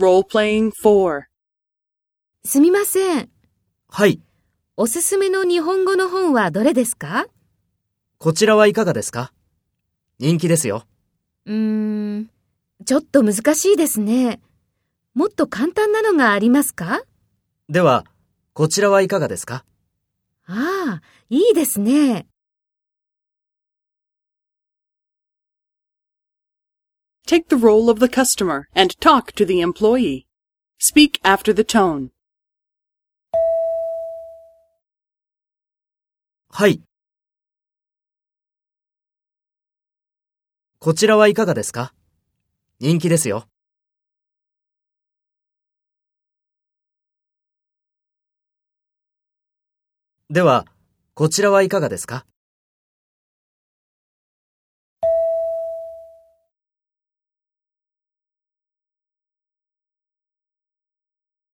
Role-playing 4. すみません。はい。おすすめの日本語の本はどれですか？こちらはいかがですか？人気ですよ。うーん、ちょっと難しいですね。もっと簡単なのがありますか？では、こちらはいかがですか？ああ、いいですね。Take the role of the customer and talk to the employee. Speak after the tone. はい。こちらはいかがですか人気ですよ。では、こちらはいかがですか